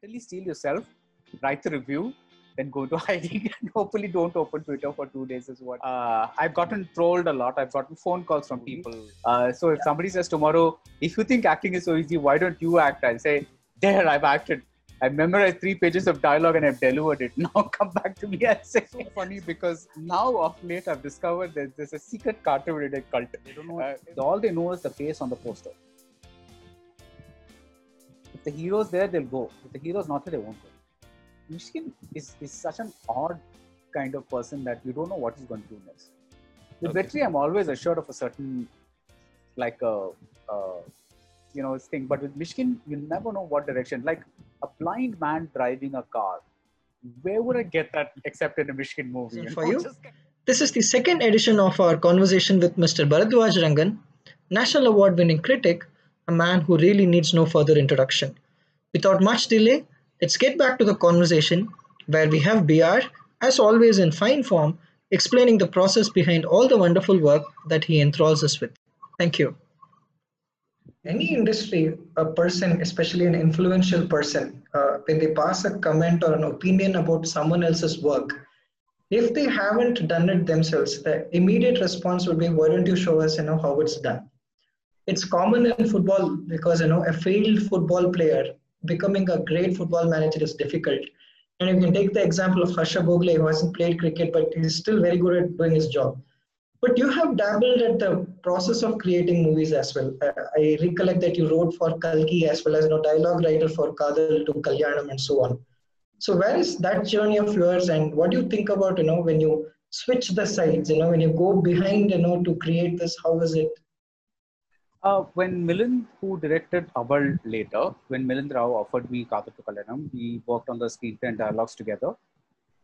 mentally steel yourself, write the review, then go to hiding and hopefully don't open Twitter for two days is what. Uh, I've gotten trolled a lot. I've gotten phone calls from people. Uh, so if somebody says tomorrow, if you think acting is so easy, why don't you act? I'll say, there, I've acted. I memorized three pages of dialogue and I've delivered it. Now come back to me and say. So funny because now of late I've discovered that there's a secret cartoon cult. They don't know. Uh, all they know is the face on the poster. If the hero's there, they'll go. If the hero's not there, they won't go. Mysskin is, is such an odd kind of person that you don't know what he's going to do next. With Okay. Vetri, I'm always assured of a certain, like a, uh, you know, thing. But with Mysskin, you never know what direction. Like a blind man driving a car. Where would I get that except in a Mysskin movie? You for know? you? This is the second edition of our conversation with Mr. Baradwaj Rangan, National Award winning critic, a man who really needs no further introduction. Without much delay, let's get back to the conversation where we have BR, as always in fine form, explaining the process behind all the wonderful work that he enthralls us with. Thank you. Any industry, a person, especially an influential person, uh, when they pass a comment or an opinion about someone else's work, if they haven't done it themselves, the immediate response would be, "Why don't you show us, you know, how it's done?" It's common in football because you know a failed football player becoming a great football manager is difficult. And you can take the example of Harsha Bhogle, who hasn't played cricket but he's still very good at doing his job. But you have dabbled at the process of creating movies as well. Uh, I recollect that you wrote for Kalki as well as you know, dialogue writer for Kadhal to Kalyanam and so on. So where is that journey of yours, and what do you think about you know when you switch the sides? You know when you go behind you know to create this. How is it? Uh, when Milind, who directed Aval later, when Milind Rau offered me Kadhal to Kalyanam, we worked on the screenplay and dialogues together.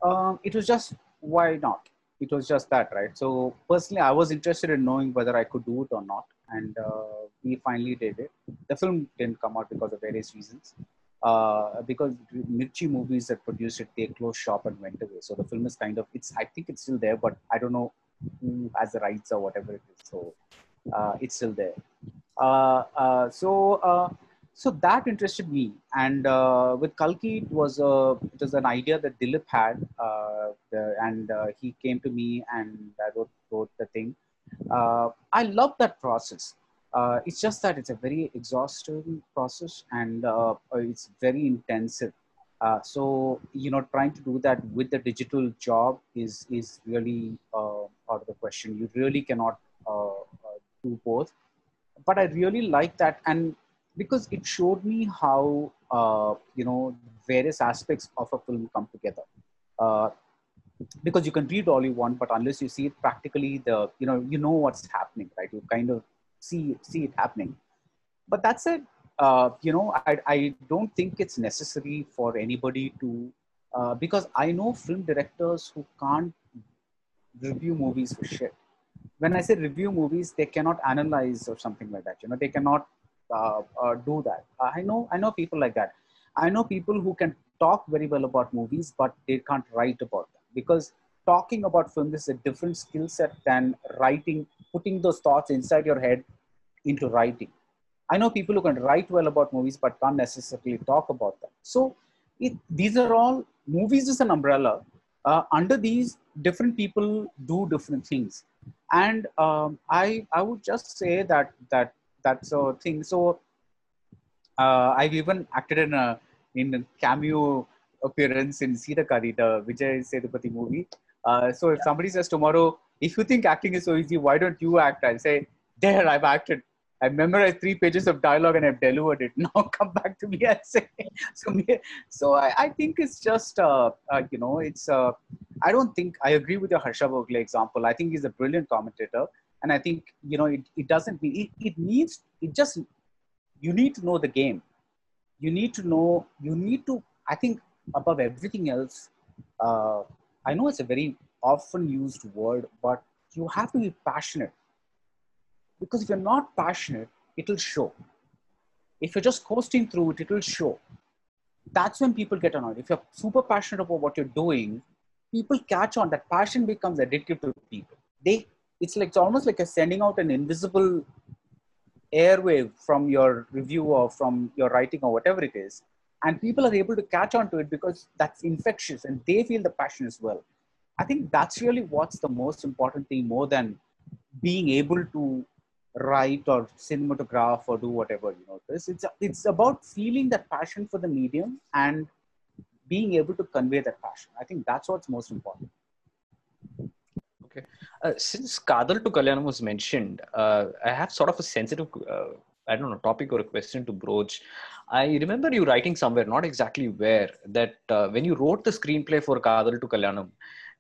Um, it was just, why not? It was just that, right? So personally, I was interested in knowing whether I could do it or not. And uh, we finally did it. The film didn't come out because of various reasons. Uh, because Mirchi movies that produced it, they closed shop and went away. So the film is kind of, it's, I think it's still there, but I don't know who has the rights or whatever it is. So it's still there. Uh, uh, so uh, so that interested me, and uh, with Kalki, it was a it was an idea that Dilip had, uh, the, and uh, he came to me and I wrote wrote the thing. Uh, I love that process. Uh, it's just that it's a very exhausting process and uh, it's very intensive. Uh, so you know, trying to do that with the digital job is is really uh, out of the question. You really cannot uh, uh, do both but I really like that, and because it showed me how uh, you know various aspects of a film come together. Uh, because you can read all you want, but unless you see it practically, the you know you know what's happening, right? You kind of see see it happening. But that said, uh, you know I, I don't think it's necessary for anybody to uh, because I know film directors who can't review movies for shit when I say review movies, they cannot analyze or something like that. You know, they cannot uh, uh, do that. I know, I know people like that. I know people who can talk very well about movies, but they can't write about them because talking about film is a different skill set than writing, putting those thoughts inside your head into writing. I know people who can write well about movies, but can't necessarily talk about them. So it, these are all movies is an umbrella. Uh, under these, different people do different things and um, I I would just say that that that's a thing. So uh, I've even acted in a in a cameo appearance in Seethakaathi, the Vijay Sethupathi movie. Uh, so if somebody says tomorrow, if you think acting is so easy, why don't you act? I'll say, there, I've acted. I memorized three pages of dialogue and I've delivered it. Now come back to me and say, so so I, I think it's just uh, uh, you know it's uh, I don't think I agree with your Harsha Bhogle example. I think he's a brilliant commentator, and I think you know it, it doesn't mean it, it needs it just you need to know the game. You need to know you need to I think above everything else. Uh, I know it's a very often used word, but you have to be passionate because if you're not passionate, it'll show. If you're just coasting through it, it'll show. That's when people get annoyed. If you're super passionate about what you're doing, people catch on. That passion becomes addictive to people. They, it's like it's almost like you're sending out an invisible airwave from your review or from your writing or whatever it is, and people are able to catch on to it because that's infectious and they feel the passion as well i think that's really what's the most important thing more than being able to write or cinematograph or do whatever you know this. It's it's about feeling that passion for the medium and being able to convey that passion. I think that's what's most important. Okay. Uh, since kadhal to kalyanam was mentioned uh, i have sort of a sensitive uh, i don't know topic or a question to broach. I remember you writing somewhere not exactly where that uh, when you wrote the screenplay for kadhal to kalyanam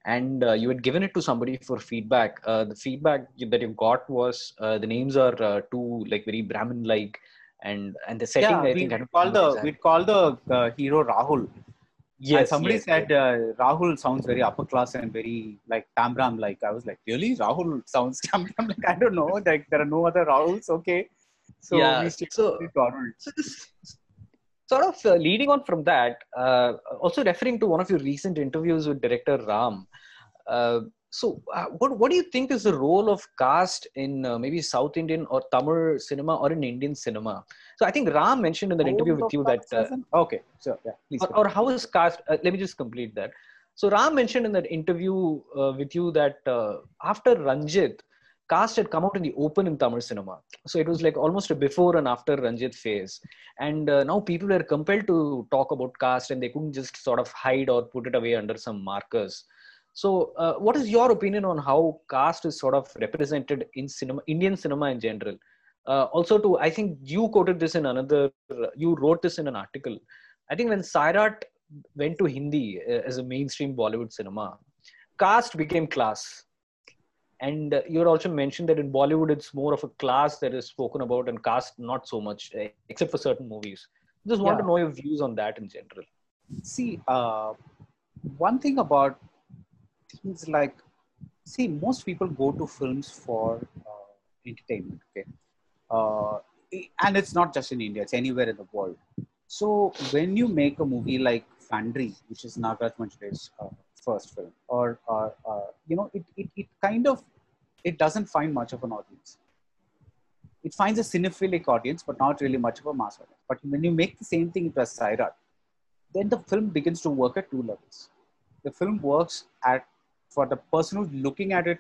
and uh, you had given it to somebody for feedback. Uh, the feedback that you got was uh, the names are uh, too like very Brahmin-like, and and the setting. Yeah, I think we don't call the exactly. we call the uh, hero Rahul. Yes, And somebody yes, said uh, Rahul sounds very upper class and very like Tambram like. I was like, really? Rahul sounds Tambram like. I don't know. Like there are no other Rahuls. Okay. So Yeah, we stick so- So this sort of uh, leading on from that, uh, also referring to one of your recent interviews with director Ram. Uh, so, uh, what what do you think is the role of caste in uh, maybe South Indian or Tamil cinema or in Indian cinema? So, I think Ram mentioned in that interview with you that uh, okay. So yeah, please. or, or how is caste? Uh, let me just complete that. So Ram mentioned in that interview uh, with you that uh, after Ranjith, caste had come out in the open in Tamil cinema. So it was like almost a before and after Ranjith phase, and uh, now people were compelled to talk about caste, and they couldn't just sort of hide or put it away under some markers. So, uh, what is your opinion on how caste is sort of represented in cinema, Indian cinema in general? Uh, also, to I think you quoted this in another, you wrote this in an article. I think when Sairat went to Hindi uh, as a mainstream Bollywood cinema, caste became class. And uh, you had also mentioned that in Bollywood, it's more of a class that is spoken about, and cast not so much, uh, except for certain movies. Just want to know your views on that in general. see uh, one thing about things like see most people go to films for uh, entertainment okay uh, and it's not just in india it's anywhere in the world so when you make a movie like Fandry, which is nagaraj manjule's uh, first film or uh, uh, you know it, it, it kind of it doesn't find much of an audience it finds a cinephilic audience but not really much of a mass audience but when you make the same thing a Sairat, then the film begins to work at two levels. The film works at for the person who's looking at it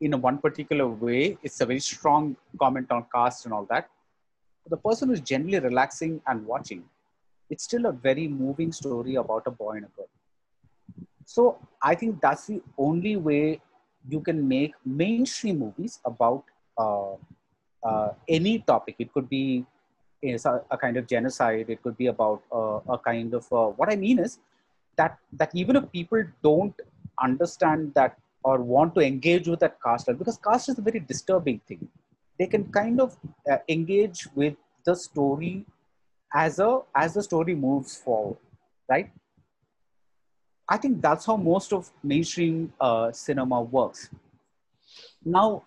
in a one particular way. It's a very strong comment on caste and all that. The person who's generally relaxing and watching, it's still a very moving story about a boy and a girl. So I think that's the only way you can make mainstream movies about uh, uh, any topic. It could be a kind of genocide. It could be about uh, a kind of uh, what I mean is that that even if people don't understand that or want to engage with that caste because caste is a very disturbing thing, they can kind of uh, engage with the story as a as the story moves forward, right? I think that's how most of mainstream uh, cinema works. Now,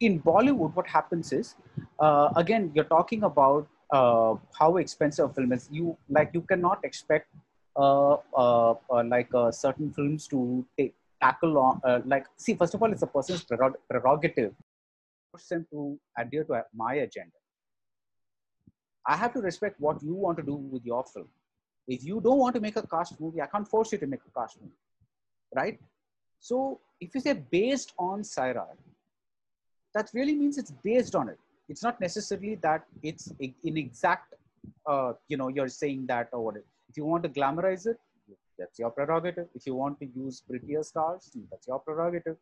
in Bollywood, what happens is, uh, again, you're talking about uh, how expensive a film is. You like you cannot expect uh, uh, uh, like certain films to take, tackle on like see first of all it's a person's prerogative them to adhere to my agenda. I have to respect what you want to do with your film. If you don't want to make a cast movie, I can't force you to make a cast movie, right? So if you say based on Sairat, that really means it's based on it. It's not necessarily that it's in exact, uh, you know, you're saying that or. If you want to glamorize it, that's your prerogative. If you want to use prettier stars, that's your prerogative.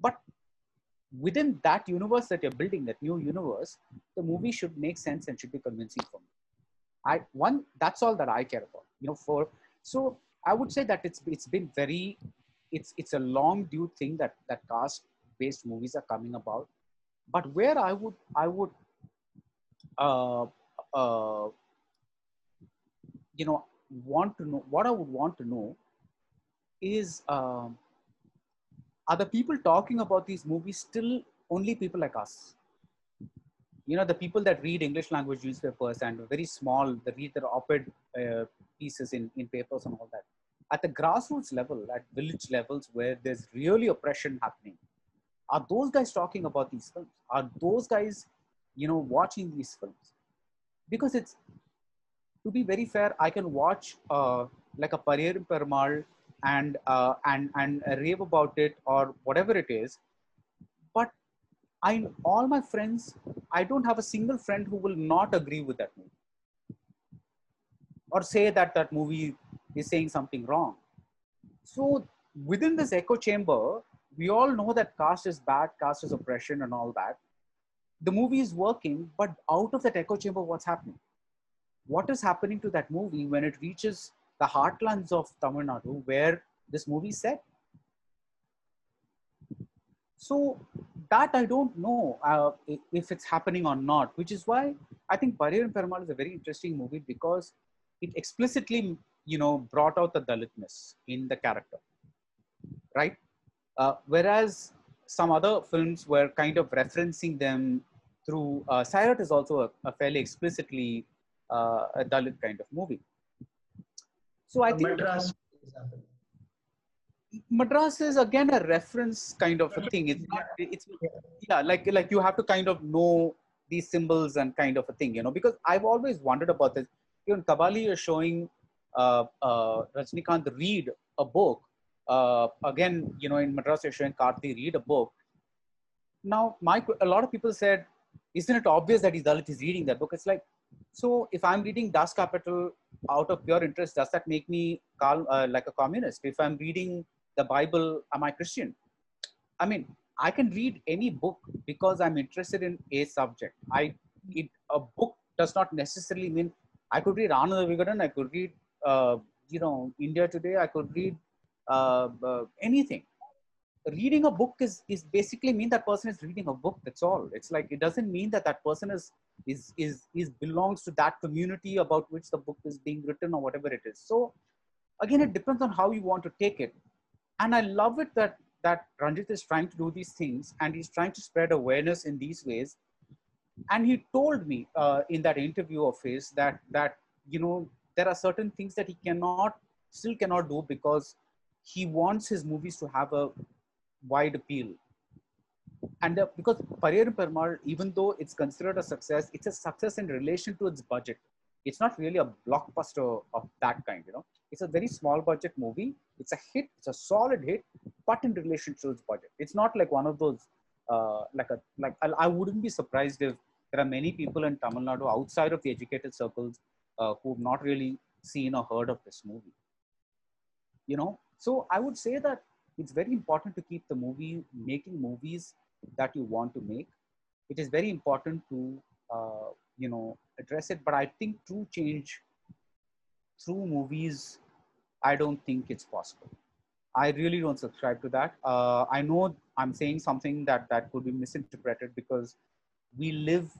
But within that universe that you're building, that new universe, the movie should make sense and should be convincing for me. I one that's all that I care about. You know, for so I would say that it's it's been very it's it's a long due thing that that cast based movies are coming about. But where I would I would uh, uh, you know want to know what I would want to know is um, are the people talking about these movies still only people like us? You know, the people that read English language newspapers and very small, they read their op-ed uh, pieces in, in papers and all that. At the grassroots level, at village levels where there's really oppression happening, are those guys talking about these films? Are those guys, you know, watching these films? Because it's to be very fair, I can watch uh, like a Pariyerum Perumal and uh, and and rave about it or whatever it is. But I all my friends, I don't have a single friend who will not agree with that movie or say that that movie is saying something wrong. So within this echo chamber, we all know that caste is bad, caste is oppression, and all that. The movie is working, but out of that echo chamber, what's happening? What is happening to that movie when it reaches the heartlands of Tamil Nadu, where this movie is set? So that I don't know uh, if it's happening or not, which is why I think Pariyerum Perumal is a very interesting movie because it explicitly, you know, brought out the Dalitness in the character, right? Uh, whereas some other films were kind of referencing them through, uh, Sairat is also a, a fairly explicitly uh, a Dalit kind of movie. So I think Madras, for example. Madras is again a reference kind of a thing. It's not, it's yeah, like like you have to kind of know these symbols and kind of a thing, you know, because I've always wondered about this. Even Kabali is showing uh, uh, Rajinikanth read a book. Uh, again, you know, in Madras you're showing Karthi read a book. Now, my a lot of people said, isn't it obvious that he's Dalit is reading that book? It's like, so if I'm reading Das Kapital out of pure interest, does that make me call, uh, like a communist? If I'm reading the Bible, am I Christian? I mean, I can read any book because I'm interested in a subject. I it, a book does not necessarily mean I could read Ananda Vikatan, I could read uh, you know India Today, I could read uh, uh, anything. Reading a book is is basically mean that person is reading a book. That's all. It's like it doesn't mean that that person is is is is belongs to that community about which the book is being written or whatever it is. So again, it depends on how you want to take it and I love it that that Ranjith is trying to do these things and he's trying to spread awareness in these ways. And he told me uh, in that interview of his that that you know there are certain things that he cannot still cannot do because he wants his movies to have a wide appeal. And uh, because Pariyerum Perumal, even though it's considered a success, it's a success in relation to its budget. It's not really a blockbuster of that kind, you know. It's a very small budget movie. It's a hit. It's a solid hit, but in relation to its budget. It's not like one of those uh, like a like I, I wouldn't be surprised if there are many people in Tamil Nadu outside of the educated circles uh, who've not really seen or heard of this movie. You know, so I would say that it's very important to keep the movie making movies that you want to make. It is very important to uh, you know address it, but I think true change through movies, I don't think it's possible. I really don't subscribe to that. Uh, I know I'm saying something that that could be misinterpreted because we live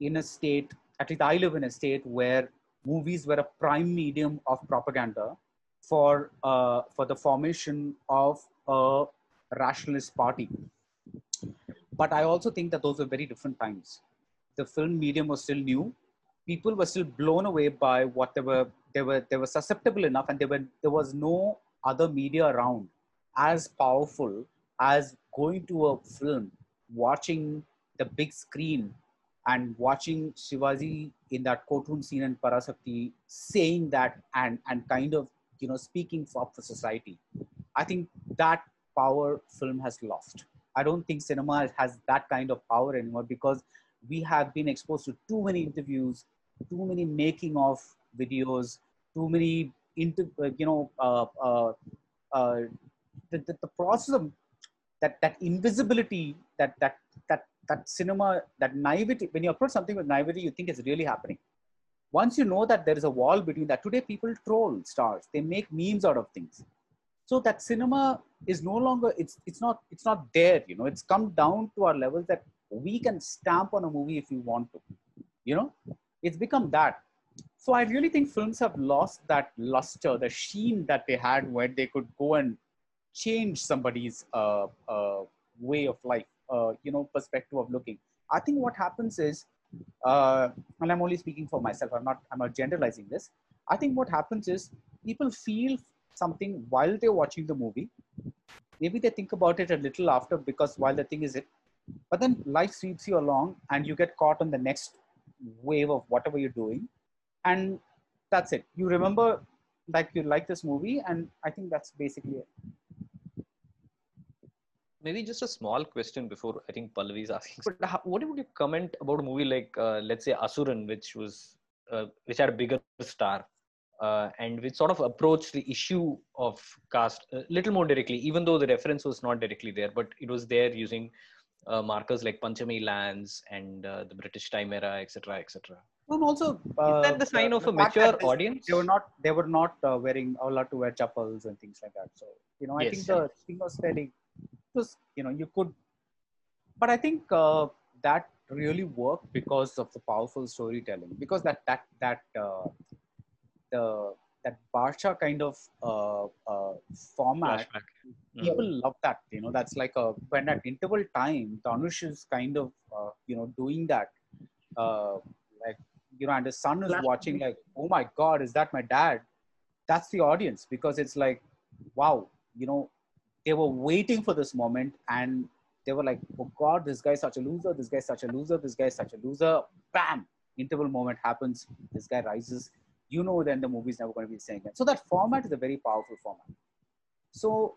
in a state, at least I live in a state where movies were a prime medium of propaganda for uh, for the formation of a rationalist party. But I also think that those were very different times. The film medium was still new. People were still blown away by what they were they were they were susceptible enough and there were there was no other media around as powerful as going to a film watching the big screen and watching Shivaji in that courtroom scene in Parasakthi saying that and and kind of you know speaking for society. I think that power film has lost. I don't think cinema has that kind of power anymore because we have been exposed to too many interviews, too many making of videos, too many into uh, you know uh, uh, uh, the, the, the process of that that invisibility that that that that cinema that naivety when you approach something with naivety you think it's really happening. Once you know that there is a wall between that today people troll stars. They make memes out of things. So that cinema is no longer it's it's not it's not there you know. It's come down to our levels that we can stamp on a movie if we want to you know it's become that so I really think films have lost that luster, the sheen that they had where they could go and change somebody's uh, uh, way of life, uh, you know, perspective of looking. I think what happens is, uh, and I'm only speaking for myself. I'm not. I'm not generalizing this. I think what happens is people feel something while they're watching the movie. Maybe they think about it a little after because while the thing is it, but then life sweeps you along and you get caught on the next wave of whatever you're doing and that's it. You remember like you like this movie, and I think that's basically it. Maybe just a small question before I think Pallavi is asking. But how, what would you comment about a movie like, uh, let's say, Asuran, which was uh, which had a bigger star, uh, and which sort of approached the issue of caste a little more directly, even though the reference was not directly there, but it was there using uh, markers like Panchami lands and uh, the British time era, etc., etc. And also, Is uh, that the sign of a mature that audience? They were not. They were not uh, wearing allowed to wear chappals and things like that. So you know, I Yes. think the thing was fairly. It was you know you could, but I think uh, that really worked because of the powerful storytelling. Because that that that uh, the that Baasha kind of uh, uh, format Flashback. Mm. people love that you know that's like a when at interval time Dhanush is kind of uh, you know doing that uh, like you know and his son is Flash- watching like oh my god is that my dad that's the audience because it's like wow you know they were waiting for this moment and they were like oh god this guy's such a loser this guy's such a loser this guy's such a loser bam interval moment happens this guy rises you know then the movie's never going to be the same again so that format is a very powerful format so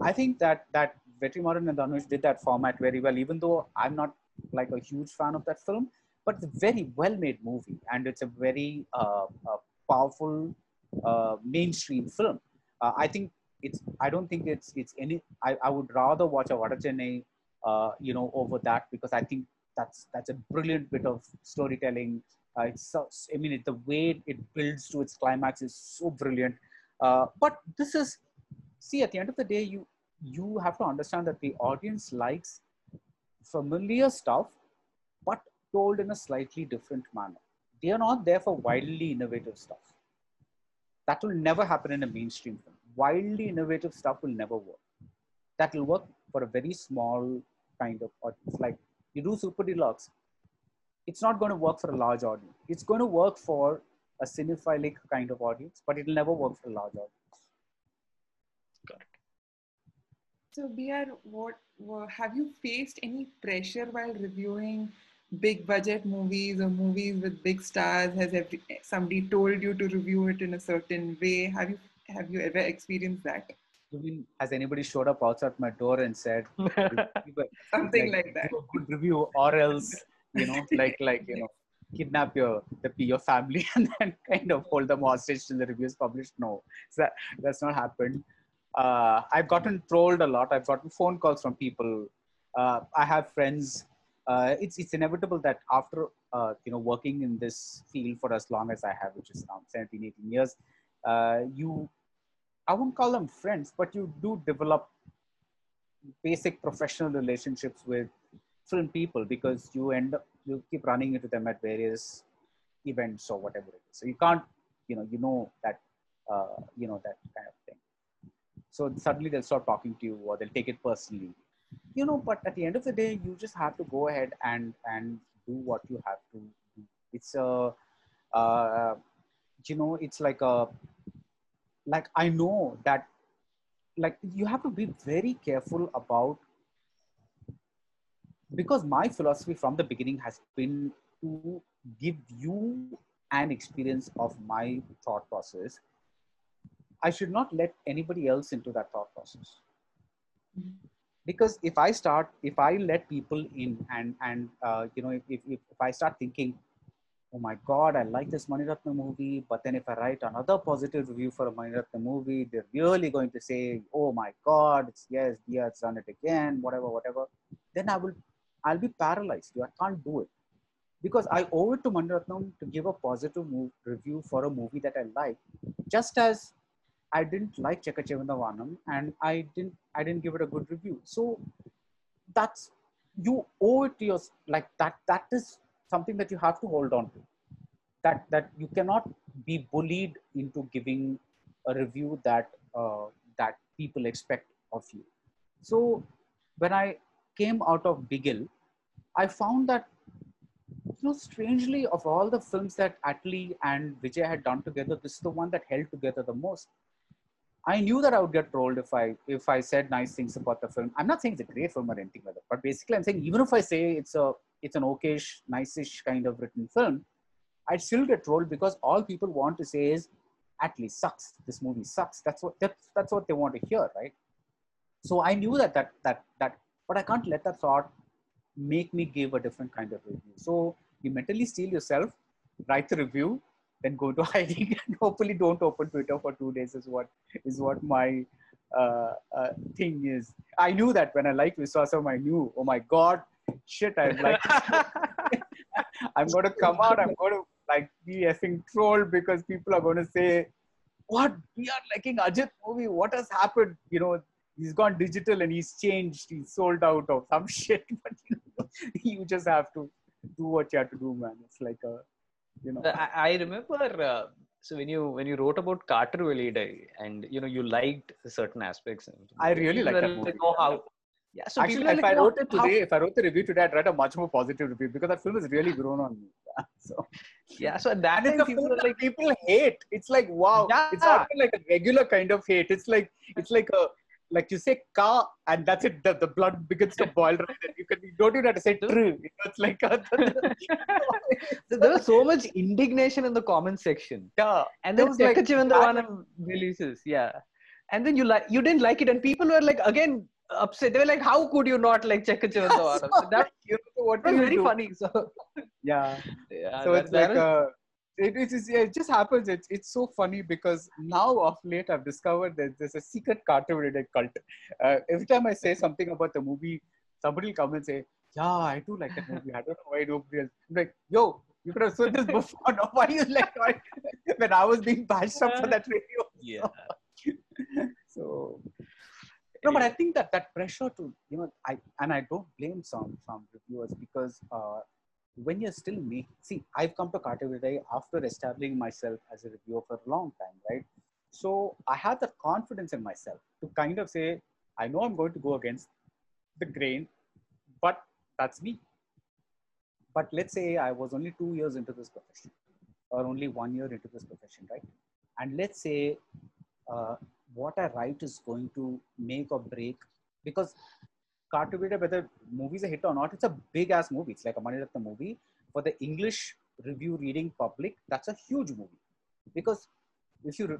I think that that Vetrimaran and Dhanush did that format very well, even though I'm not like a huge fan of that film. But it's a very well-made movie, and it's a very uh, uh, powerful uh, mainstream film. Uh, I think it's. I don't think it's it's any. I, I would rather watch a Vada Chennai, uh, you know, over that because I think that's that's a brilliant bit of storytelling. Uh, it's I mean, it, the way it builds to its climax is so brilliant. Uh, but this is see at the end of the day you you have to understand that the audience likes familiar stuff but told in a slightly different manner. They are not there for wildly innovative stuff. That will never happen in a mainstream film. Wildly innovative stuff will never work. That will work for a very small kind of audience. Like you do super deluxe it's not going to work for a large audience it's going to work for a cinephilic kind of audience but it will never work for a large audience So, BR, what, wha- have you faced any pressure while reviewing big budget movies or movies with big stars? Has every, somebody told you to review it in a certain way? Have you have you ever experienced that? You mean, has anybody showed up outside my door and said, Something like, that. good review, or else, you know, like, like, you know, kidnap your the, your family and then kind of hold them hostage till the review is published? No, so that, that's not happened. Uh, I've gotten trolled a lot. I've gotten phone calls from people. Uh, I have friends. Uh, it's it's inevitable that after uh, you know working in this field for as long as I have, which is around 17, 18 years, uh, you I won't call them friends, but you do develop basic professional relationships with film people because you end up you keep running into them at various events or whatever it is. So you can't, you know, you know that, uh, you know that kind of thing. So suddenly they'll start talking to you or they'll take it personally, you know. But at the end of the day, you just have to go ahead and and do what you have to do. It's a, uh, you know, it's like a, like I know that, like you have to be very careful about because my philosophy from the beginning has been to give you an experience of my thought process. I should not let anybody else into that thought process. Because if i start if i let people in and and uh, you know if, if, if i start thinking oh my god i like this maniratna movie but then if i write another positive review for a maniratna movie they're really going to say oh my god it's yes yeah it's done it again whatever whatever then i will i'll be paralyzed. I can't do it. Because i owe it to maniratnam to give a positive move, review for a movie that i like just as i didn't like chekka chivantha vaanam and i didn't i didn't give it a good review. So that's you owe it to your like that that is something that you have to hold on to. That that you cannot be bullied into giving a review that uh, that people expect of you. So when i came out of bigil i found that you know strangely of all the films that atlee and vijay had done together this is the one that held together the most I knew that I would get trolled if I if I said nice things about the film. I'm not saying it's a great film or anything like that, but basically I'm saying even if I say it's a it's an okayish, nice-ish kind of written film, I'd still get trolled because all people want to say is, Atlee sucks. This movie sucks. That's what that's that's what they want to hear, right? So I knew that that that that, but I can't let that thought make me give a different kind of review. So you mentally steel yourself, write the review, then go to hiding and hopefully don't open Twitter for two days is what is what my uh, uh, thing is. I knew that when I liked Viswasam, I knew, oh my God, shit, I'm like I'm going to come out, I'm going to like be effing trolled because people are going to say, what, we are liking Ajit movie, what has happened? You know, he's gone digital and he's changed, he's sold out of some shit, but you, know, you just have to do what you have to do, man. It's like a, you know. I, I remember uh, so when you when you wrote about Kaatru Veliyidai and you know you liked certain aspects. I really like that movie. Know how, yeah, so actually, if like, I wrote it today, how, if I wrote the review today, I'd write a much more positive review because that film has really grown on me. Yeah, so yeah, so that is people like people hate. It's like wow, yeah. it's not like a regular kind of hate. It's like it's like a like you say ka and that's it the, the blood begins to boil right? Then you can you don't even have to say true. it's like a, there was so much indignation in the comment section. Yeah. And then like, releases yeah. And then you like you didn't like it and people were like again upset. They were like how could you not like Chekka so, that you know, what was very do? funny so. Yeah, yeah so it's like a it, it, is, it just happens. It's, it's so funny because now of late I've discovered that there's a secret Kaatru Veliyidai cult. Uh, every time I say something about the movie, somebody will come and say, "Yeah, I do like that movie. I don't know why nobody else." I'm like, "Yo, you could have said this before. No, why you like why? when I was being bashed up for that video?" Yeah. so no, but I think that that pressure to you know, I and I don't blame some some reviewers because uh, when you're still me, see, I've come to Velide after establishing myself as a reviewer for a long time, right? So I have the confidence in myself to kind of say, I know I'm going to go against the grain, but that's me. But let's say I was only two years into this profession, or only one year into this profession, right? And let's say uh, what I write is going to make or break because Kaatru Veliyidai, whether movies a hit or not, it's a big ass movie. It's like a Mani movie. For the English review reading public, that's a huge movie. Because if you re-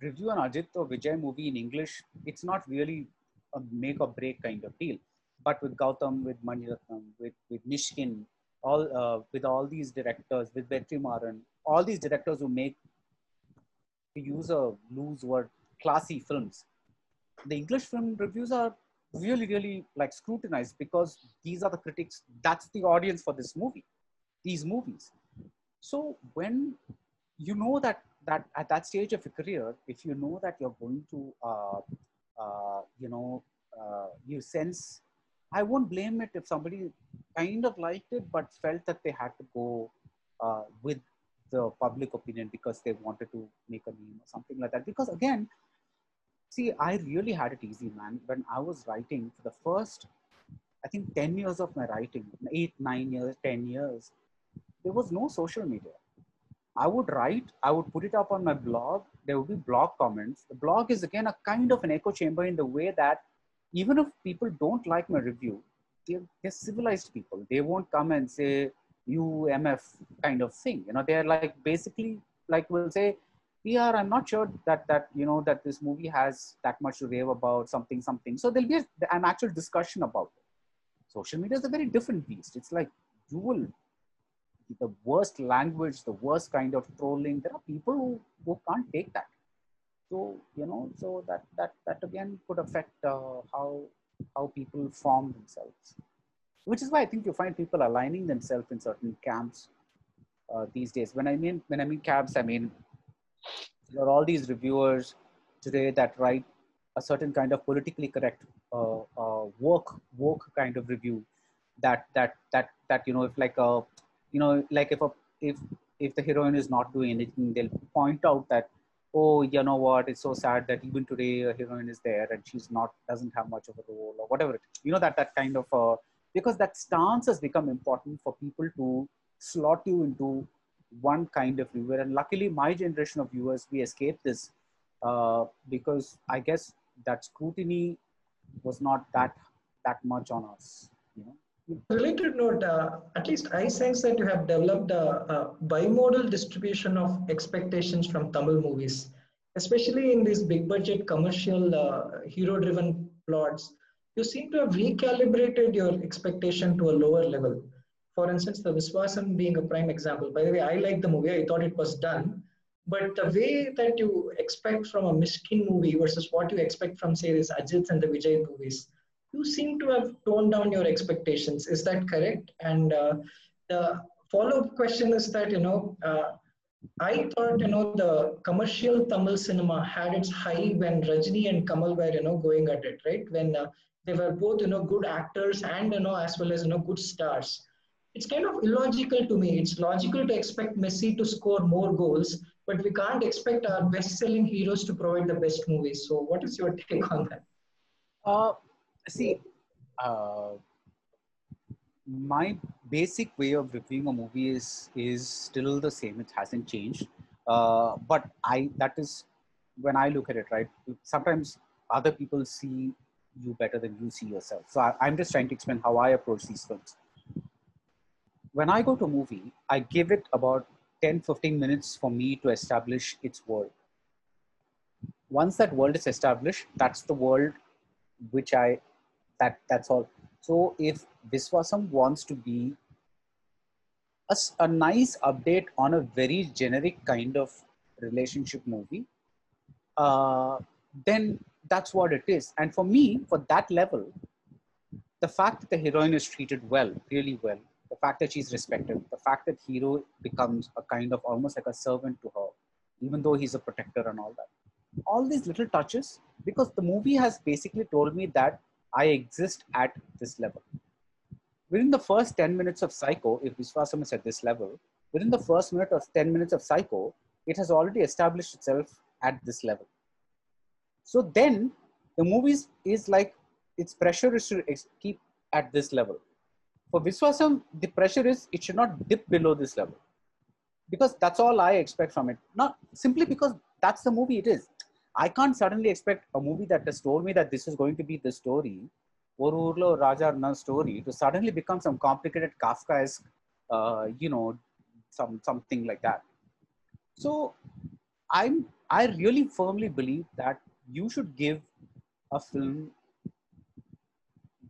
review an Ajit or Vijay movie in English, it's not really a make or break kind of deal. But with Gautam, with Mani Ratnam, with, with Mysskin, all uh, with all these directors, with Vetrimaran, all these directors who make, to use a loose word, classy films. The English film reviews are really, really like scrutinized because these are the critics, that's the audience for this movie, these movies. So when you know that that at that stage of your career, if you know that you're going to, uh, uh, you know, uh, you sense, I won't blame it if somebody kind of liked it but felt that they had to go uh, with the public opinion because they wanted to make a name or something like that. Because again, See, I really had it easy, man. When I was writing for the first, I think 10 years of my writing, eight, nine years, 10 years, there was no social media. I would write, I would put it up on my blog. There would be blog comments. The blog is again a kind of an echo chamber in the way that even if people don't like my review, they're, they're civilized people. They won't come and say, you MF kind of thing. You know, they're like basically like we'll say, BR, I'm not sure that that you know that this movie has that much to rave about something something. So there'll be a, an actual discussion about it. Social media is a very different beast. It's like you will the worst language, the worst kind of trolling. There are people who, who can't take that. So you know, so that that that again could affect uh, how how people form themselves. Which is why I think you find people aligning themselves in certain camps uh, these days. When I mean when I mean camps, I mean there are all these reviewers today that write a certain kind of politically correct uh, uh, work work kind of review that that that that you know if like a you know like if a if if the heroine is not doing anything they'll point out that oh you know what it's so sad that even today a heroine is there and she's not doesn't have much of a role or whatever you know that that kind of uh, because that stance has become important for people to slot you into one kind of viewer. And luckily, my generation of viewers, we escaped this uh, because I guess that scrutiny was not that that much on us. You know, Related note, uh, at least I sense that you have developed a, a bimodal distribution of expectations from Tamil movies, especially in these big budget commercial uh, hero driven plots. You seem to have recalibrated your expectation to a lower level. For instance, the Viswasam being a prime example. By the way, I like the movie, I thought it was done. But the way that you expect from a Mysskin movie versus what you expect from, say, this Ajit and the Vijay movies, you seem to have toned down your expectations. Is that correct? And uh, the follow-up question is that you know, uh, I thought you know the commercial Tamil cinema had its high when Rajini and Kamal were you know going at it, right? When uh, they were both you know good actors and you know as well as you know good stars. It's kind of illogical to me. It's logical to expect Messi to score more goals, but we can't expect our best-selling heroes to provide the best movies. So, what is your take on that? Uh, see, uh, my basic way of reviewing a movie is is still the same. It hasn't changed. Uh, but I that is when I look at it, right? Sometimes other people see you better than you see yourself. So I, I'm just trying to explain how I approach these films. When I go to a movie, I give it about 10 15 minutes for me to establish its world. Once that world is established, that's the world which I that that's all so if viswasam wants to be a, a nice update on a very generic kind of relationship movie uh, then that's what it is and for me for that level the fact that the heroine is treated well really well the fact that she's respected the fact that hero becomes a kind of almost like a servant to her even though he's a protector and all that all these little touches because the movie has basically told me that I exist at this level. Within the first 10 minutes of Psycho, if Viswasam is at this level, within the first minute of 10 minutes of Psycho, it has already established itself at this level. So then the movie is like its pressure is to keep at this level. For Viswasam, the pressure is it should not dip below this level because that's all I expect from it. Not simply because that's the movie it is. I can't suddenly expect a movie that has told me that this is going to be the story, or Urlo Raja Arna story, to suddenly become some complicated Kafkaesque, uh, you know, some something like that. So, I'm I really firmly believe that you should give a film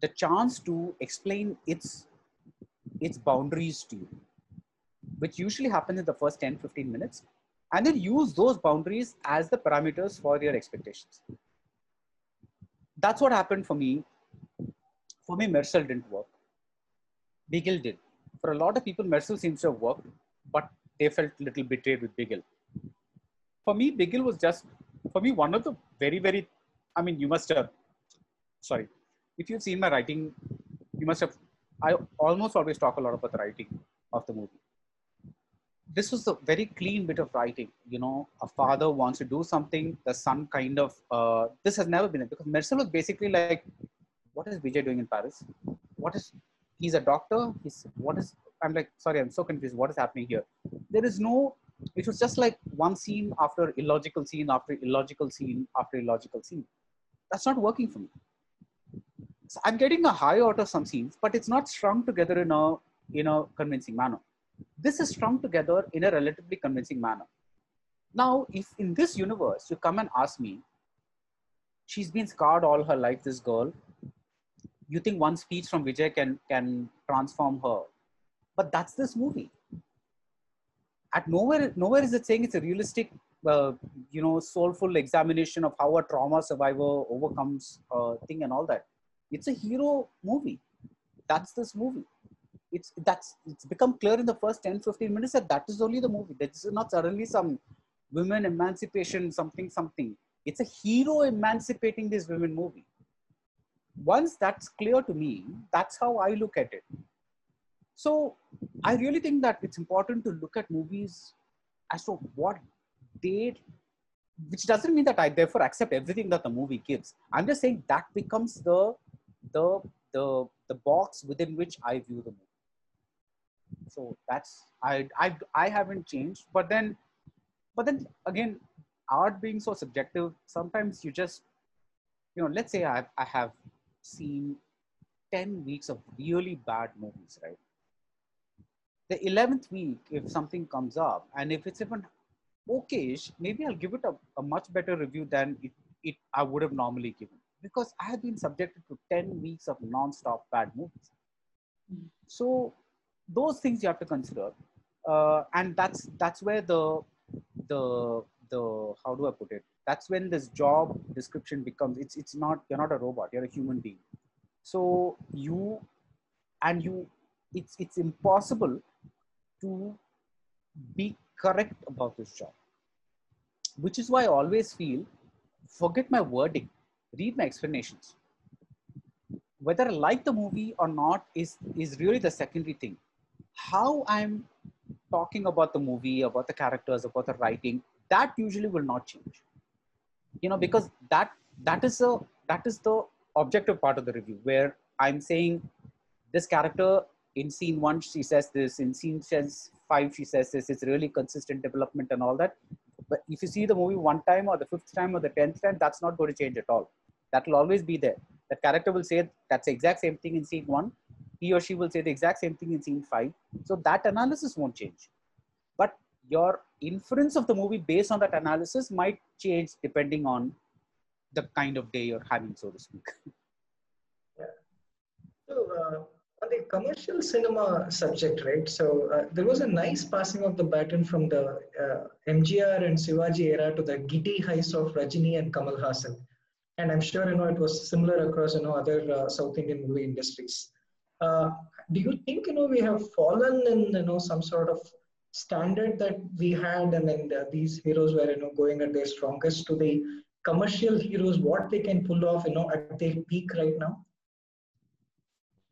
the chance to explain its its boundaries to you, which usually happens in the first 10 15 minutes and then use those boundaries as the parameters for your expectations. That's what happened for me. For me, Mersal didn't work. Bigil did. For a lot of people, Mersal seems to have worked, but they felt a little betrayed with Bigil. For me, Bigil was just, for me, one of the very, very, I mean, you must have, sorry, if you've seen my writing, you must have, I almost always talk a lot about the writing of the movie this was a very clean bit of writing. You know, a father wants to do something, the son kind of, uh, this has never been it because Mersal was basically like, what is Vijay doing in Paris? What is, he's a doctor. He's, what is, I'm like, sorry, I'm so confused. What is happening here? There is no, it was just like one scene after illogical scene after illogical scene after illogical scene. That's not working for me. I'm getting a high out of some scenes, but it's not strung together in a, in a convincing manner this is strung together in a relatively convincing manner. Now, if in this universe you come and ask me, she's been scarred all her life, this girl, you think one speech from Vijay can, can transform her. But that's this movie. At nowhere, nowhere is it saying it's a realistic, uh, you know, soulful examination of how a trauma survivor overcomes a thing and all that. It's a hero movie. That's this movie. It's that's it's become clear in the first 10 15 minutes that that is only the movie. That's not suddenly some women emancipation something something. It's a hero emancipating this women movie. Once that's clear to me that's how i look at it. So i really think that it's important to look at movies as to what they which doesn't mean that i therefore accept everything that the movie gives. I'm just saying that becomes the the the the box within which i view the movie so that's I, I i haven't changed but then but then again art being so subjective sometimes you just you know let's say i, I have seen 10 weeks of really bad movies, right? The 11th week, if something comes up and if it's even okayish, maybe I'll give it a, a much better review than it, it I would have normally given because I have been subjected to 10 weeks of non-stop bad movies. Mm. So those things you have to consider. Uh, and that's that's where the the the how do I put it? That's when this job description becomes it's it's not you're not a robot, you're a human being. So you and you it's it's impossible to be correct about this job. Which is why I always feel forget my wording, read my explanations. Whether I like the movie or not is is really the secondary thing. How I'm talking about the movie, about the characters, about the writing, that usually will not change. You know, because that that is a that is the objective part of the review where I'm saying this character in scene one she says this, in scene five she says this. It's really consistent development and all that. But if you see the movie one time or the fifth time or the tenth time, that's not going to change at all. That will always be there. That character will say that's the exact same thing in scene one. He or she will say the exact same thing in scene five. So that analysis won't change. But your inference of the movie based on that analysis might change depending on the kind of day you're having, so to speak. Yeah. so, uh, on the commercial cinema subject, right? So, uh, there was a nice passing of the baton from the uh, MGR and Shivaji era to the giddy heights of Rajini and Kamal Haasan. And I'm sure, you know, it was similar across, you know, other uh, South Indian movie industries. Uh, do you think, you know, we have fallen in, you know, some sort of standard that we had and then the, these heroes were, you know, going at their strongest to the commercial heroes, what they can pull off, you know, at their peak right now?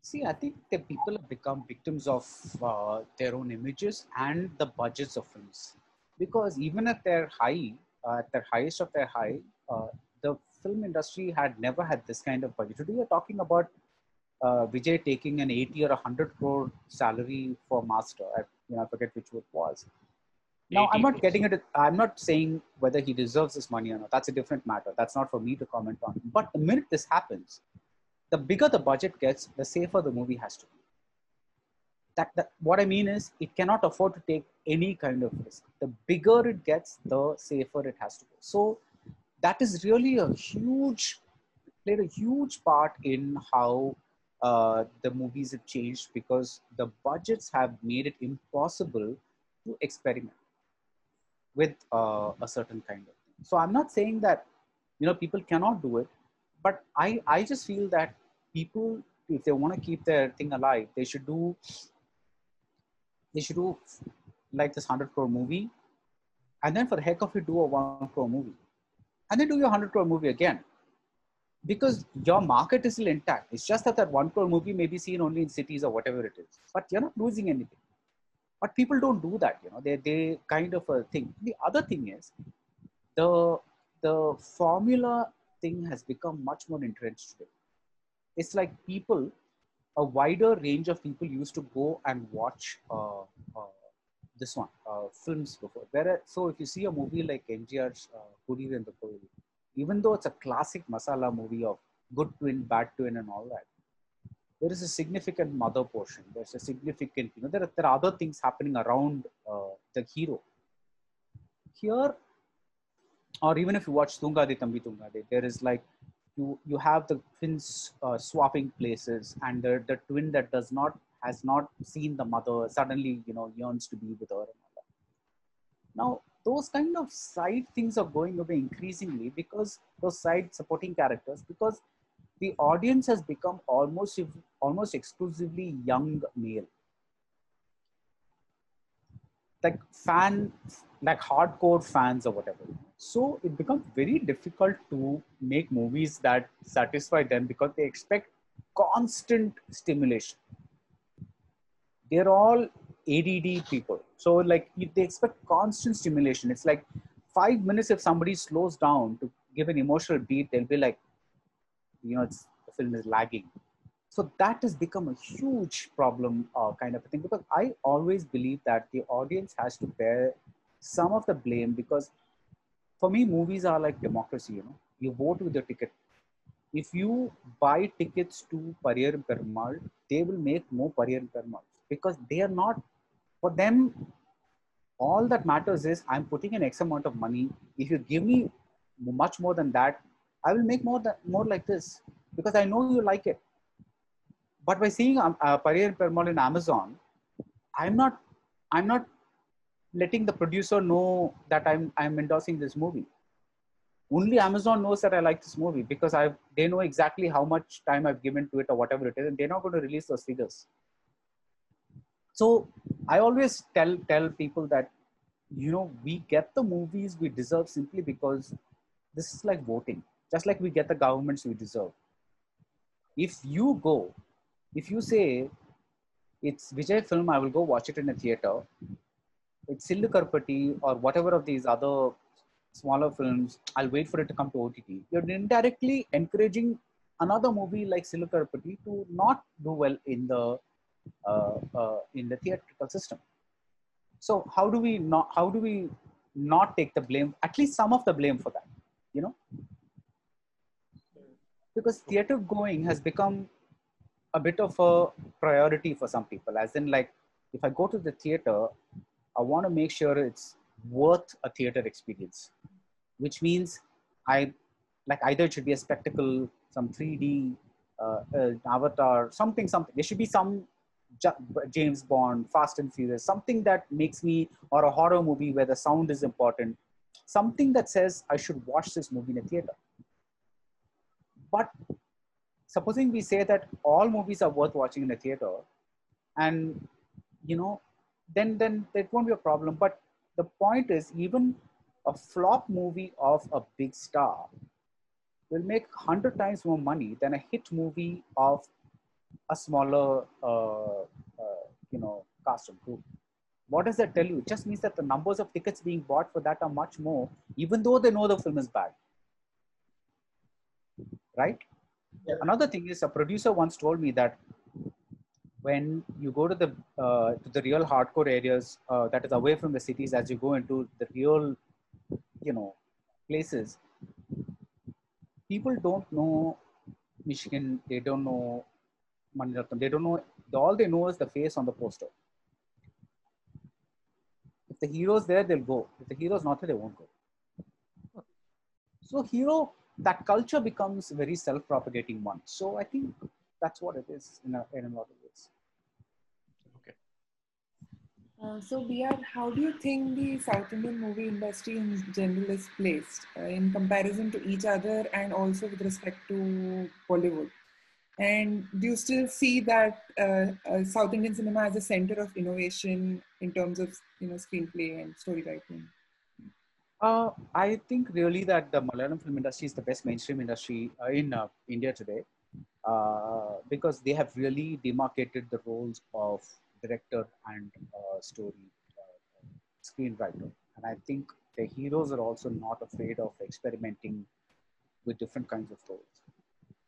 See, I think the people have become victims of uh, their own images and the budgets of films. Because even at their high, uh, at their highest of their high, uh, film industry had never had this kind of budget. Today, you're talking about uh, Vijay taking an 80 or 100 crore salary for Master. I, you know, I forget which it was. Now, I'm not getting it. I'm not saying whether he deserves this money or not. That's a different matter. That's not for me to comment on. But the minute this happens, the bigger the budget gets, the safer the movie has to be. That, that what I mean is, it cannot afford to take any kind of risk. The bigger it gets, the safer it has to go. So that is really a huge played a huge part in how uh, the movies have changed because the budgets have made it impossible to experiment with uh, a certain kind of thing. So I'm not saying that you know people cannot do it, but I I just feel that people if they want to keep their thing alive, they should do they should do like this hundred crore movie, and then for the heck of it, do a one crore movie, and then do your hundred crore movie again, because your market is still intact. It's just that that one crore movie may be seen only in cities or whatever it is, but you're not losing anything. But people don't do that, you know. They they kind of a thing. The other thing is the the formula thing has become much more entrenched today. It's like people, a wider range of people used to go and watch uh, uh, this one, uh, films before. Whereas, so if you see a movie like MGR's uh, and the Koil, even though it's a classic masala movie of good twin, bad twin, and all that, there is a significant mother portion. There's a significant, you know, there are, there are other things happening around uh, the hero. Here, or even if you watch Thungade Thambi Thungade, there is like you you have the twins uh, swapping places, and the the twin that does not has not seen the mother suddenly you know yearns to be with her and all that. Now those kind of side things are going away increasingly because those side supporting characters because the audience has become almost almost exclusively young male. Like fan like hardcore fans or whatever. So it becomes very difficult to make movies that satisfy them because they expect constant stimulation they're all add people. So like they expect constant stimulation. It's like five minutes if somebody slows down to give an emotional beat they'll be like you know it's the film is lagging. So that has become a huge problem uh, kind of a thing. Because i always believe that the audience has to bear some of the blame because for me movies are like democracy you know. You vote with your ticket. If you buy tickets to Pariyerum Perumal, they will make more Pariyerum Perumal because they are not, for them, all that matters is I'm putting an X amount of money. If you give me much more than that, I will make more, than, more like this because I know you like it. But by seeing um, uh, Pariyerum Perumal in Amazon, I'm not, I'm not letting the producer know that I'm, I'm endorsing this movie only Amazon knows that I like this movie because I they know exactly how much time I've given to it or whatever it is, and they're not going to release those figures. So I always tell tell people that you know we get the movies we deserve simply because this is like voting, just like we get the governments we deserve. If you go, if you say it's Vijay film, I will go watch it in a theater. It's Sillu Karuppatti or whatever of these other smaller films, I'll wait for it to come to OTT. You're indirectly encouraging another movie like Sillu Karuppatti to not do well in the in the theatrical system. So how do we not how do we not take the blame? At least some of the blame for that, you know, because theater going has become a bit of a priority for some people. As in, like, if I go to the theater, I want to make sure it's worth a theater experience, which means I like either it should be a spectacle, some 3D uh, uh, avatar, something, something. There should be some James Bond, Fast and Furious, something that makes me, or a horror movie where the sound is important, something that says I should watch this movie in a theater. But supposing we say that all movies are worth watching in a theater, and you know, then then it won't be a problem. But the point is even a flop movie of a big star will make 100 times more money than a hit movie of a smaller uh, uh, you know cast and crew what does that tell you? It just means that the numbers of tickets being bought for that are much more even though they know the film is bad. Right? Yeah. another thing is a producer once told me that when you go to the uh, to the real hardcore areas uh, that is away from the cities as you go into the real you know places people don't know Mysskin they don't know Mani Ratnam. they don't know all they know is the face on the poster if the hero's there they'll go if the hero's not there they won't go so hero that culture becomes very self-propagating one so i think that's what it is in a, in a lot of ways. Okay. Uh, so, BR, how do you think the South Indian movie industry in general is placed uh, in comparison to each other and also with respect to Bollywood? And do you still see that uh, uh South Indian cinema as a center of innovation in terms of you know screenplay and story writing? Uh, I think really that the Malayalam film industry is the best mainstream industry in India today because they have really demarcated the roles of director and uh, story uh, screenwriter. And I think the heroes are also not afraid of experimenting with different kinds of roles.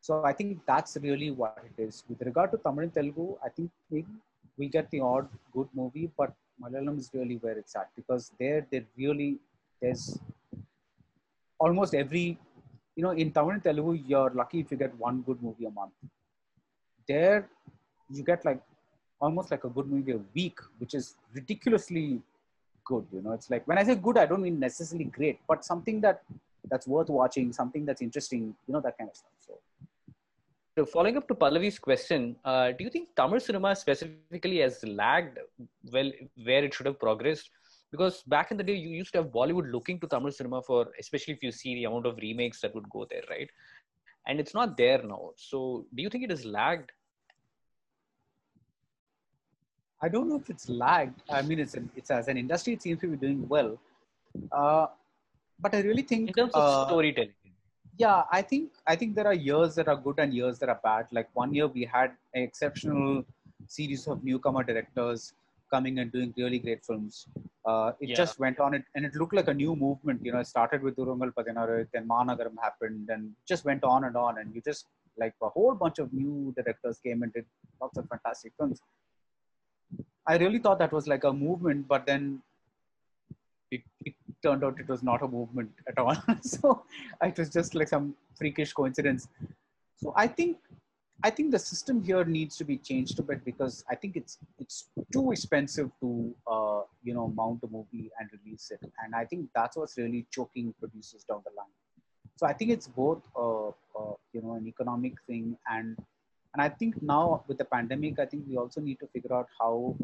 So I think that's really what it is. With regard to Tamil and Telugu, I think maybe we get the odd good movie, but Malayalam is really where it's at because there, they really, there's almost every, you know, in Tamil and Telugu, you're lucky if you get one good movie a month. There, you get like almost like a good movie a week, which is ridiculously good. You know, it's like when I say good, I don't mean necessarily great, but something that that's worth watching, something that's interesting. You know, that kind of stuff. So. So following up to Pallavi's question, uh, do you think Tamil cinema specifically has lagged well where it should have progressed? Because back in the day, you used to have Bollywood looking to Tamil cinema for, especially if you see the amount of remakes that would go there, right? And it's not there now. So do you think it has lagged I don't know if it's lagged. I mean, it's an, it's as an industry, it seems to be doing well. Uh, but I really think in terms of uh, storytelling. Yeah, I think I think there are years that are good and years that are bad. Like one year we had an exceptional series of newcomer directors coming and doing really great films. Uh, it yeah. just went on it and it looked like a new movement. You know, it started with Dhuruvangal Pathinaaru, then Maanagaram happened, and just went on and on. And you just like a whole bunch of new directors came and did lots of fantastic films. I really thought that was like a movement, but then it, it turned out it was not a movement at all. so it was just like some freakish coincidence. So I think I think the system here needs to be changed a bit because I think it's it's too expensive to uh, you know mount a movie and release it, and I think that's what's really choking producers down the line. So I think it's both uh, uh, you know an economic thing and and I think now with the pandemic, I think we also need to figure out how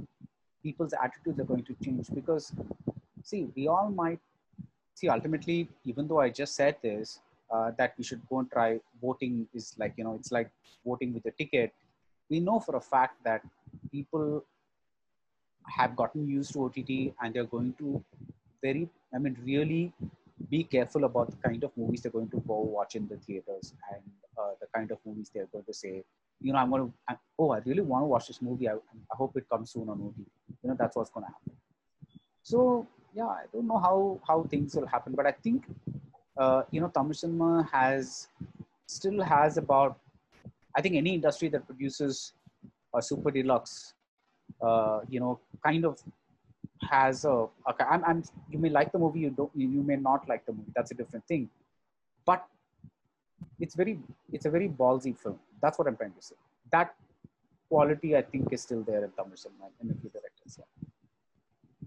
people's attitudes are going to change because see we all might see ultimately even though I just said this uh, that we should go and try voting is like you know it's like voting with a ticket. We know for a fact that people have gotten used to ott and they're going to very i mean really be careful about the kind of movies they're going to go watch in the theaters and uh, the kind of movies they're going to say you know i'm going to oh i really want to watch this movie. I, I hope it comes soon on ott you know that's what's going to happen. So yeah i don't know how how things will happen but i think uh, you know, Tamil cinema has still has about, I think any industry that produces a super deluxe, uh, you know, kind of has a. Okay, I'm. You may like the movie, you don't. You may not like the movie. That's a different thing. But it's very, it's a very ballsy film. That's what I'm trying to say. That quality, I think, is still there in Tamil cinema in a few directors. Yeah.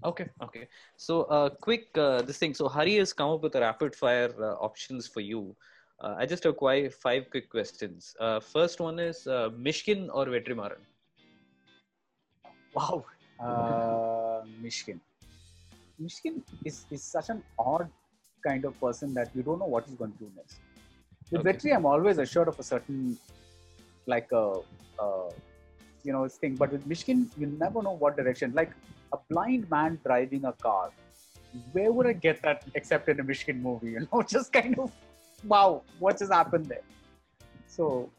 Okay, okay. So, uh, quick uh, this thing. So, Hari has come up with a rapid fire uh, options for you. Uh, I just have quite five quick questions. Uh, first one is uh, Mysskin or Vetrimaaran? Wow. Uh, Mysskin. Mysskin is, is such an odd kind of person that you don't know what he's going to do next. With Okay. Vetri, I'm always assured of a certain, like a, uh, you know, thing. But with Mysskin, you never know what direction. Like a blind man driving a car. Where would I get that except in a Mysskin movie? You know, just kind of, wow, what just happened there? So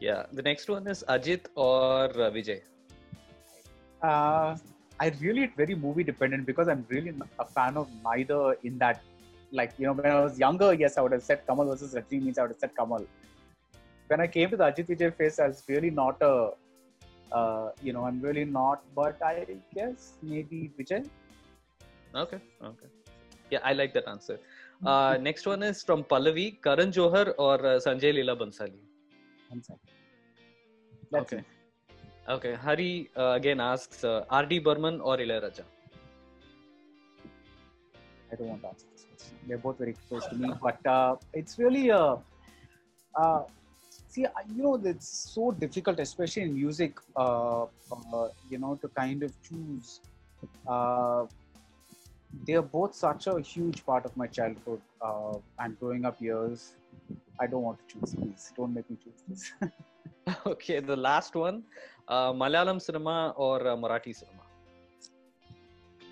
Yeah. The next one is Ajit or uh, Vijay? Uh, I really it's very movie dependent because I'm really a fan of neither in that. Like you know, when I was younger, yes, I would have said Kamal versus Rajni means I would have said Kamal. When I came to the Ajit Vijay face, I was really not a, uh, you know, I'm really not. But I guess maybe Vijay. Okay, okay. Yeah, I like that answer. Uh, next one is from Pallavi, Karan Johar or uh, Sanjay Leela Bhansali? Let's Okay. Okay, Hari uh, again asks uh, R.D. Burman or Ilayaraja? I don't want to answer this question. They're both very close to me, but uh, it's really uh, uh, see, you know, it's so difficult, especially in music, uh, uh, you know, to kind of choose. Uh, they are both such a huge part of my childhood uh, and growing up years. I don't want to choose. Please don't make me choose this. okay, the last one, uh, Malayalam cinema or uh, Marathi cinema?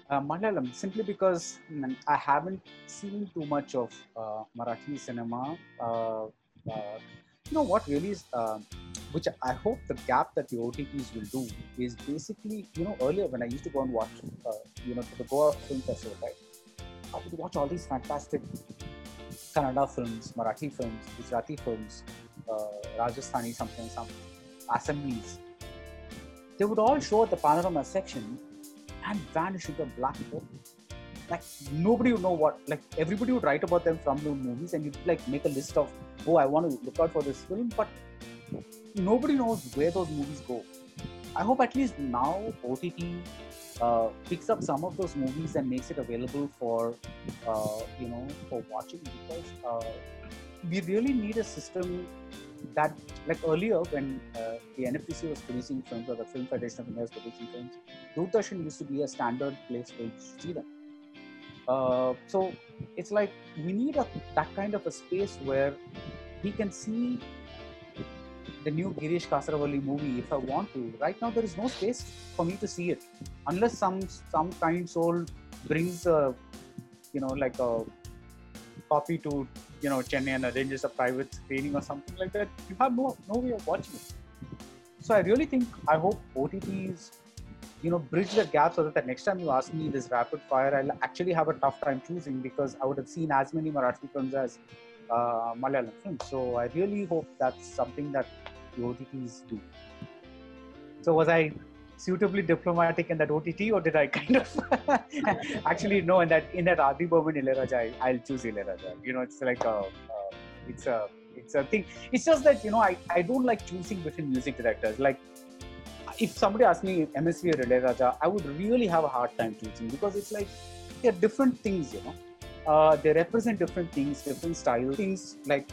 Uh, Malayalam, simply because mm, I haven't seen too much of uh, Marathi cinema. Uh, uh, you know what really is, uh, which I hope the gap that the OTTs will do is basically, you know, earlier when I used to go and watch, uh, you know, the Goa Film Festival, right? I would watch all these fantastic Kannada films, Marathi films, Gujarati films, uh, Rajasthani something, some Assamese. They would all show at the panorama section and vanish into a black hole. Like nobody would know what. Like everybody would write about them from the movies, and you'd like make a list of, oh, I want to look out for this film, but nobody knows where those movies go. I hope at least now OTT uh, picks up some of those movies and makes it available for, uh, you know, for watching because uh, we really need a system that, like earlier when uh, the NFDC was producing films or the Film Federation of India was producing films, Doordarshan used to be a standard place where you see them. Uh, so it's like we need a, that kind of a space where we can see the new Girish Kasaravalli movie if I want to. Right now, there is no space for me to see it unless some some kind soul brings a, you know, like a copy to you know Chennai and arranges a private screening or something like that. You have no no way of watching it. So I really think I hope OTTs you know bridge the gap so that the next time you ask me this rapid fire i'll actually have a tough time choosing because i would have seen as many marathi films as uh, malayalam films so i really hope that's something that the otts do so was i suitably diplomatic in that ott or did i kind of actually no in that in that R.D. Burman Ilayaraja, I, i'll choose Ilayaraja. you know it's like a uh, it's a It's a thing. It's just that you know I, I don't like choosing between music directors. Like if somebody asked me MSV or Raja, I would really have a hard time choosing because it's like they're different things, you know. Uh, they represent different things, different styles. Things like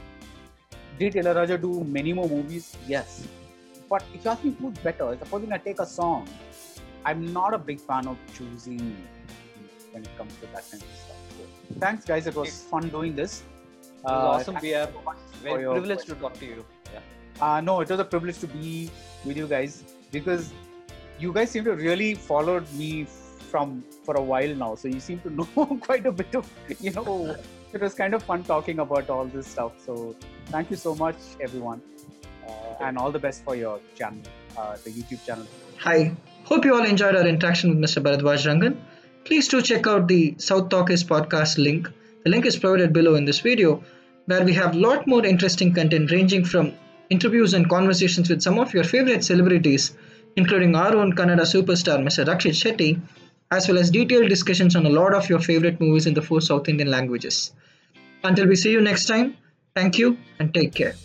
did Raja do many more movies? Yes. But if you ask me who's better, supposing I take a song, I'm not a big fan of choosing when it comes to that kind of stuff. So, thanks, guys. It was fun doing this. It was Uh, awesome. We are so very privileged to talk to you. Yeah. Uh, no, it was a privilege to be with you guys because you guys seem to really followed me from for a while now. So you seem to know quite a bit of, you know, it was kind of fun talking about all this stuff. So thank you so much, everyone, uh, and all the best for your channel, uh, the YouTube channel. Hi, hope you all enjoyed our interaction with Mr. Baradwaj Rangan. Please do check out the South Talkers podcast link. The link is provided below in this video, where we have lot more interesting content ranging from interviews and conversations with some of your favorite celebrities, including our own Kannada superstar Mr. Rakshit Shetty, as well as detailed discussions on a lot of your favorite movies in the four South Indian languages. Until we see you next time, thank you and take care.